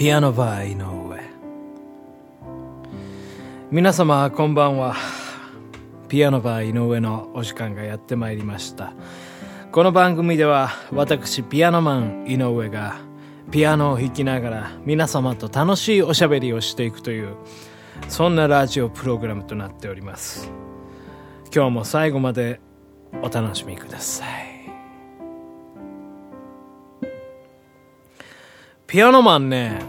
ピアノバー井上。皆様こんばんは。ピアノバー井上のお時間がやってまいりました。この番組では私ピアノマン井上がピアノを弾きながら皆様と楽しいおしゃべりをしていくというそんなラジオプログラムとなっております。今日も最後までお楽しみください。ピアノマンね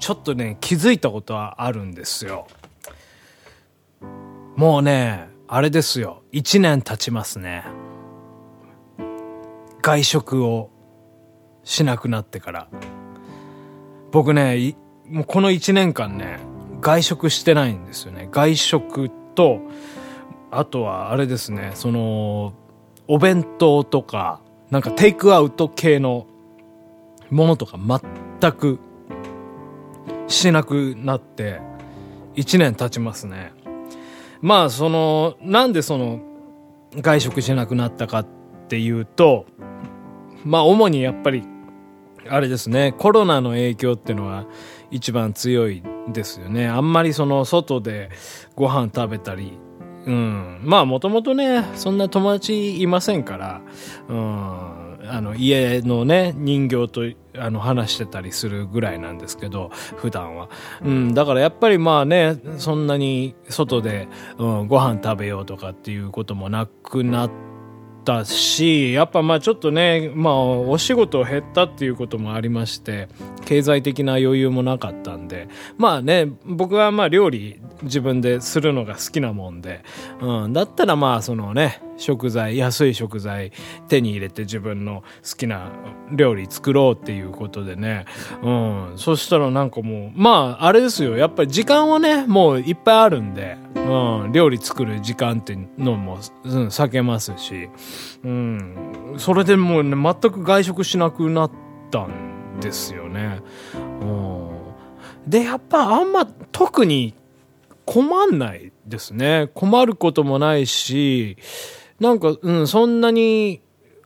ちょっとね気づいたことはあるんですよ。もうねあれですよ。1年経ちますね。外食をしなくなってから。僕ねもうこの1年間ね外食してないんですよね。外食とあとはあれですねそのお弁当とかなんかテイクアウト系のものとか全くしなくなって1年経ちますね。まあそのなんでその外食しなくなったかっていうとまあ主にやっぱりあれですねコロナの影響っていうのは一番強いですよね。あんまりその外でご飯食べたりうん。まあもともとねそんな友達いませんからうん。あの家のね人形とあの話してたりするぐらいなんですけど普段は、うん、だからやっぱりまあねそんなに外で、うん、ご飯食べようとかっていうこともなくなったし、やっぱまあちょっとね、まあお仕事減ったっていうこともありまして、経済的な余裕もなかったんで、まあね、僕はまあ料理自分でするのが好きなもんで、うん、だったらまあそのね、食材、安い食材手に入れて自分の好きな料理作ろうっていうことでね、うん、そしたらなんかもう、まああれですよ、やっぱり時間はね、もういっぱいあるんで、うん、料理作る時間っていうのも、うん、避けますし、うん、それでもうね、全く外食しなくなったんですよね。うん、で、やっぱあんま特に困んないですね。困ることもないし、なんか、うん、そんなに、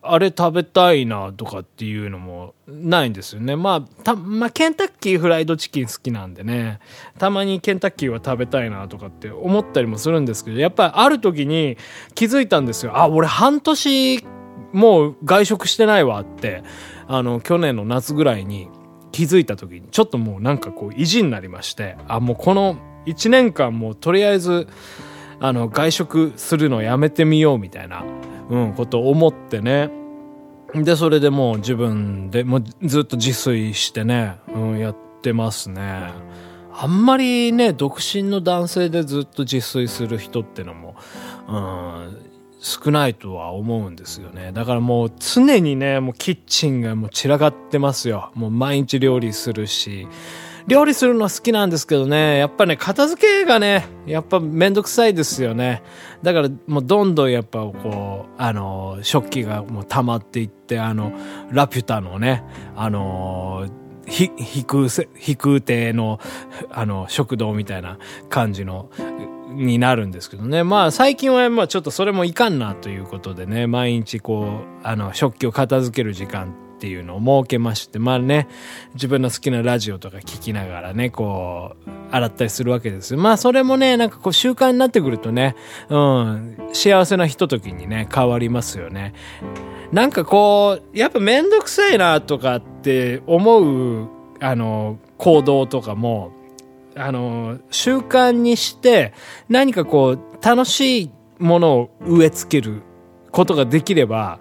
あれ食べたいなとかっていうのもないんですよね。まあ、た、まあ、ケンタッキーフライドチキン好きなんでね、たまにケンタッキーは食べたいなとかって思ったりもするんですけど、やっぱりある時に気づいたんですよ。あ、俺半年もう外食してないわって、あの、去年の夏ぐらいに気づいた時に、ちょっともうなんかこう意地になりまして、あ、もうこの1年間もうとりあえず、あの、外食するのやめてみようみたいな、うん、ことを思ってね。で、それでもう自分で、もうずっと自炊してね、うん、やってますね。あんまりね、独身の男性でずっと自炊する人ってのも、うん、少ないとは思うんですよね。だからもう常にね、もうキッチンがもう散らかってますよ。もう毎日料理するし、料理するのは好きなんですけどね、やっぱね、片付けがね、やっぱめんどくさいですよね。だからもうどんどんやっぱこう、あの、食器がもう溜まっていって、あの、ラピュタのね、あの、ひ、飛空、飛空艇の、あの、食堂みたいな感じの、になるんですけどね。まあ最近はまあちょっとそれもいかんなということでね、毎日こう、あの、食器を片付ける時間っていうのを設けまして、まあね、自分の好きなラジオとか聞きながらね、こう、洗ったりするわけです。まあそれもね、なんかこう習慣になってくるとね、うん、幸せなひとときにね、変わりますよね。なんかこう、やっぱめんどくさいなとかって思う、あの、行動とかも、あの、習慣にして、何かこう、楽しいものを植え付けることができれば、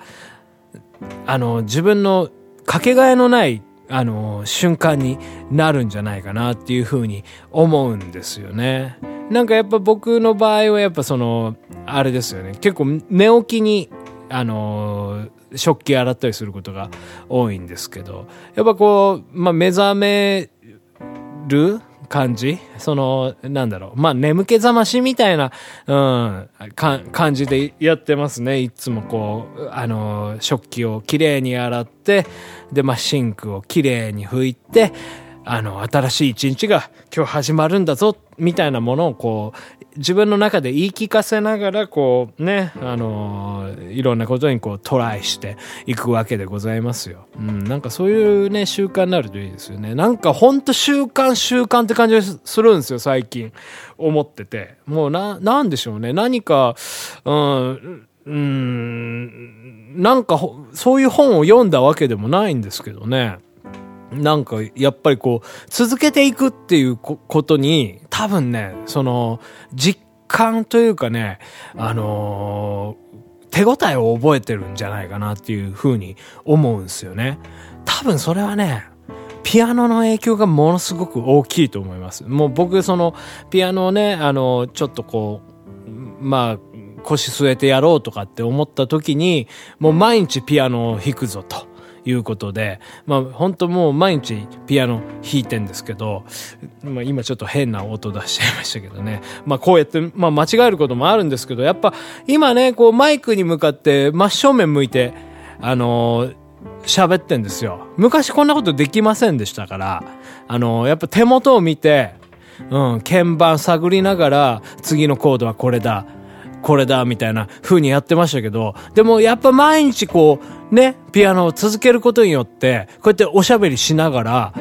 あの、自分のかけがえのない、あの、瞬間になるんじゃないかなっていうふうに思うんですよね。なんかやっぱ僕の場合はやっぱその、あれですよね。結構寝起きに、あの、食器洗ったりすることが多いんですけど、やっぱこう、まあ、目覚める感じ？その、なんだろう。まあ、眠気覚ましみたいな、うん、か、感じでやってますね。いつもこう、あの、食器をきれいに洗って、で、まあ、シンクをきれいに拭いて、あの、新しい一日が今日始まるんだぞ、みたいなものをこう、自分の中で言い聞かせながら、こう、ね、あのいろんなことにこうトライしていくわけでございますよ。うん、なんかそういうね、習慣になるといいですよね。なんかほんと習慣習慣って感じがするんですよ、最近。思ってて。もうな、なんでしょうね。何か、うん、うん、なんかそういう本を読んだわけでもないんですけどね。なんか、やっぱりこう、続けていくっていうことに、多分ね、その、実感というかね、あのー、手応えを覚えてるんじゃないかなっていうふうに思うんですよね。多分それはね、ピアノの影響がものすごく大きいと思います。もう僕、その、ピアノをね、あの、ちょっとこう、まあ、腰据えてやろうとかって思った時に、もう毎日ピアノを弾くぞと。いうことで、まあ本当もう毎日ピアノ弾いてんですけど、まあ今ちょっと変な音出しちゃいましたけどね。まあこうやって、まあ間違えることもあるんですけど、やっぱ今ね、こうマイクに向かって真正面向いて、あのー喋ってんですよ。昔こんなことできませんでしたから、あの、やっぱ手元を見て、うん、鍵盤探りながら、次のコードはこれだ。これだ、みたいな風にやってましたけど、でもやっぱ毎日こう、ね、ピアノを続けることによって、こうやっておしゃべりしながら、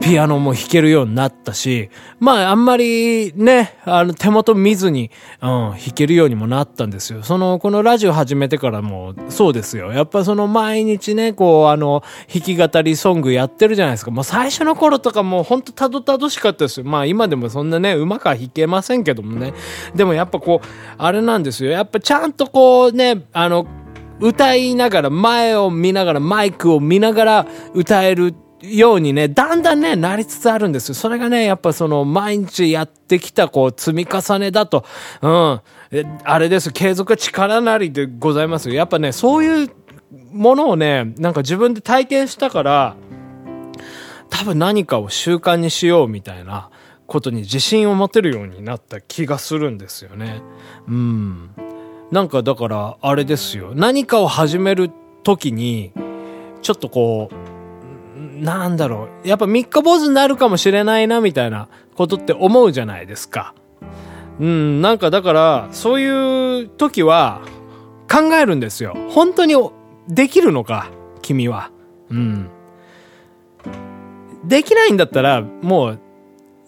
ピアノも弾けるようになったし、まああんまりね、あの手元見ずに、うん、弾けるようにもなったんですよ。その、このラジオ始めてからもそうですよ。やっぱその毎日ね、こうあの、弾き語りソングやってるじゃないですか。もう最初の頃とかもうほんとたどたどしかったですよ。まあ今でもそんなね、うまくは弾けませんけどもね。でもやっぱこう、あれなんですよ。やっぱちゃんとこうね、あの、歌いながら、前を見ながら、マイクを見ながら歌えるようにね、だんだんね、なりつつあるんですよ。それがね、やっぱその、毎日やってきた、こう、積み重ねだと、うん、あれです。継続は力なりでございますよ。やっぱね、そういうものをね、なんか自分で体験したから、多分何かを習慣にしようみたいなことに自信を持てるようになった気がするんですよね。うん。なんかだから、あれですよ。何かを始める時に、ちょっとこう、なんだろう。やっぱ三日坊主になるかもしれないな、みたいなことって思うじゃないですか。うん、なんかだから、そういう時は考えるんですよ。本当にできるのか、君は。うん。できないんだったら、もう、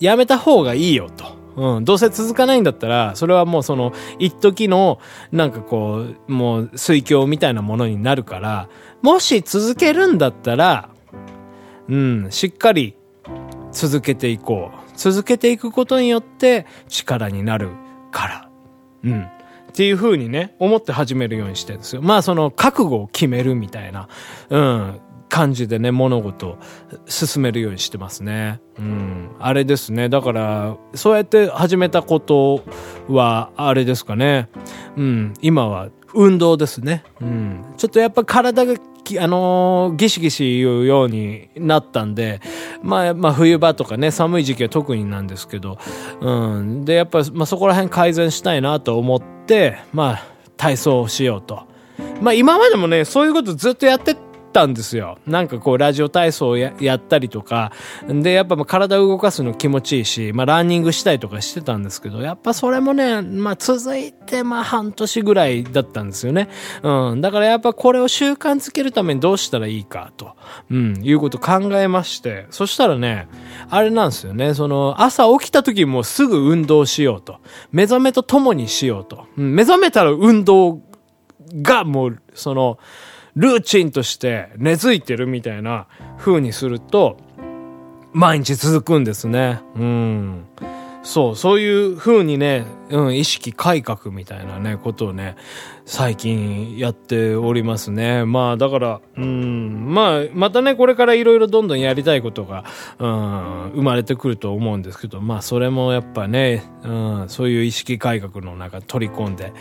やめた方がいいよと。うん。どうせ続かないんだったら、それはもうその、一時の、なんかこう、もう、水郷みたいなものになるから、もし続けるんだったら、うん、しっかり続けていこう。続けていくことによって力になるから。うん。っていう風にね、思って始めるようにしてるんですよ。まあその覚悟を決めるみたいな、うん、感じでね、物事を進めるようにしてますね。うん。あれですね。だから、そうやって始めたことは、あれですかね。うん。今は運動ですね。うん。ちょっとやっぱ体があのー、ギシギシ言うようになったんで、まあ、まあ、冬場とかね、寒い時期は特になんですけど、うん。で、やっぱ、まあ、そこら辺改善したいなと思って、まあ、体操をしようと。まあ、今までもね、そういうことずっとやってったんですよ。なんかこう、ラジオ体操をやったりとか、で、やっぱまあ体を動かすの気持ちいいし、まあランニングしたりとかしてたんですけど、やっぱそれもね、まあ続いてまあ半年ぐらいだったんですよね。うん。だからやっぱこれを習慣づけるためにどうしたらいいかと、うん、いうこと考えまして、そしたらね、あれなんですよね、その、朝起きた時もすぐ運動しようと。目覚めとともにしようと。うん、目覚めたら運動がもう、その、ルーチンとして根付いてるみたいな風にすると、毎日続くんですね。うん。そう、そういう風にね、うん、意識改革みたいなね、ことをね、最近やっておりますね。まあ、だから、うん、まあ、またね、これからいろいろどんどんやりたいことが、うん、生まれてくると思うんですけど、まあ、それもやっぱね、うん、そういう意識改革の中取り込んで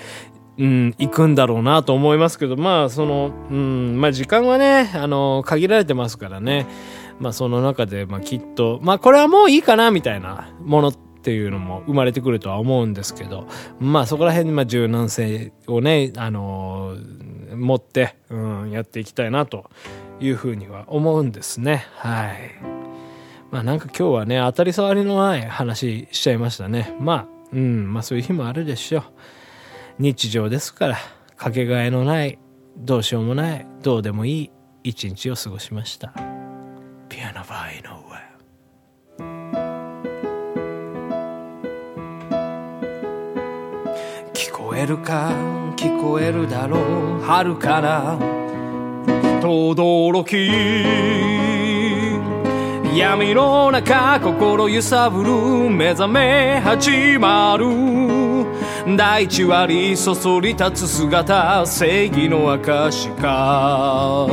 うん、行くんだろうなと思いますけど、まあ、その、うん、まあ、時間はね、あの、限られてますからね。まあ、その中で、まあ、きっと、まあ、これはもういいかな、みたいなものっていうのも生まれてくるとは思うんですけど、まあ、そこら辺に、まあ、柔軟性をね、あの持って、うん、やっていきたいなというふうには思うんですね。はい。まあなんか今日はね、当たり障りのない話しちゃいましたね。まあ、うん、まあそういう日もあるでしょう。日常ですから、かけがえのない、どうしようもない、どうでもいい一日を過ごしました。ピアノバー井上。聞こえるか聞こえるだろう春からとどろき闇の中心揺さぶる目覚め始まる大地割りそそり立つ姿正義の証か。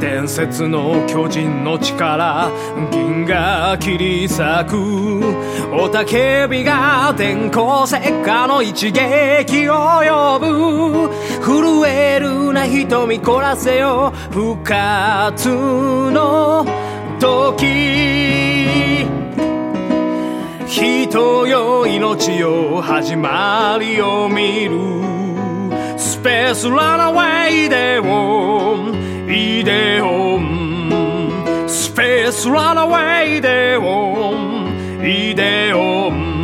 伝説の巨人の力銀河切り裂く。雄たけびが電光石火の一撃を呼ぶ。震えるな瞳凝らせよ不活の時。命よ始まりを見る。スペースランアウェイでもイデオンスペースランアウェイでもイデオン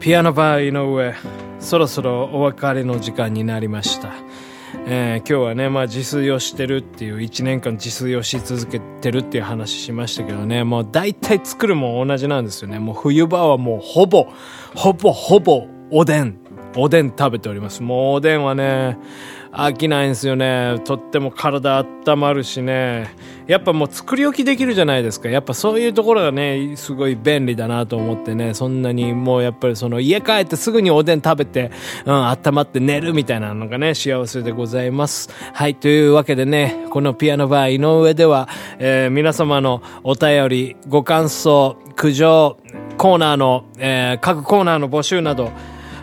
ピアノバー井上。そろそろお別れの時間になりました、えー、今日はね、まあ、自炊をしてるっていう1年間自炊をし続けてるっていう話しましたけどね。もう大体作るも同じなんですよね。もう冬場はもうほぼほぼほぼおでん。おでん食べておりますもうおでんはね飽きないんですよね。とっても体温まるしね。やっぱもう作り置きできるじゃないですか。やっぱそういうところがね、すごい便利だなと思ってね。そんなにもうやっぱりその家帰ってすぐにおでん食べて、うん、温まって寝るみたいなのがね、幸せでございます。はい、というわけでね、このピアノバー井上では、えー、皆様のお便り、ご感想、苦情、コーナーの、えー、各コーナーの募集など、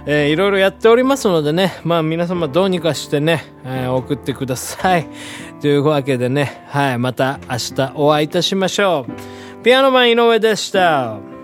えー、いろいろやっておりますのでね、まあ皆様どうにかしてね、えー、送ってください。というわけでね、はい、また明日お会いいたしましょう。ピアノマン井上でした。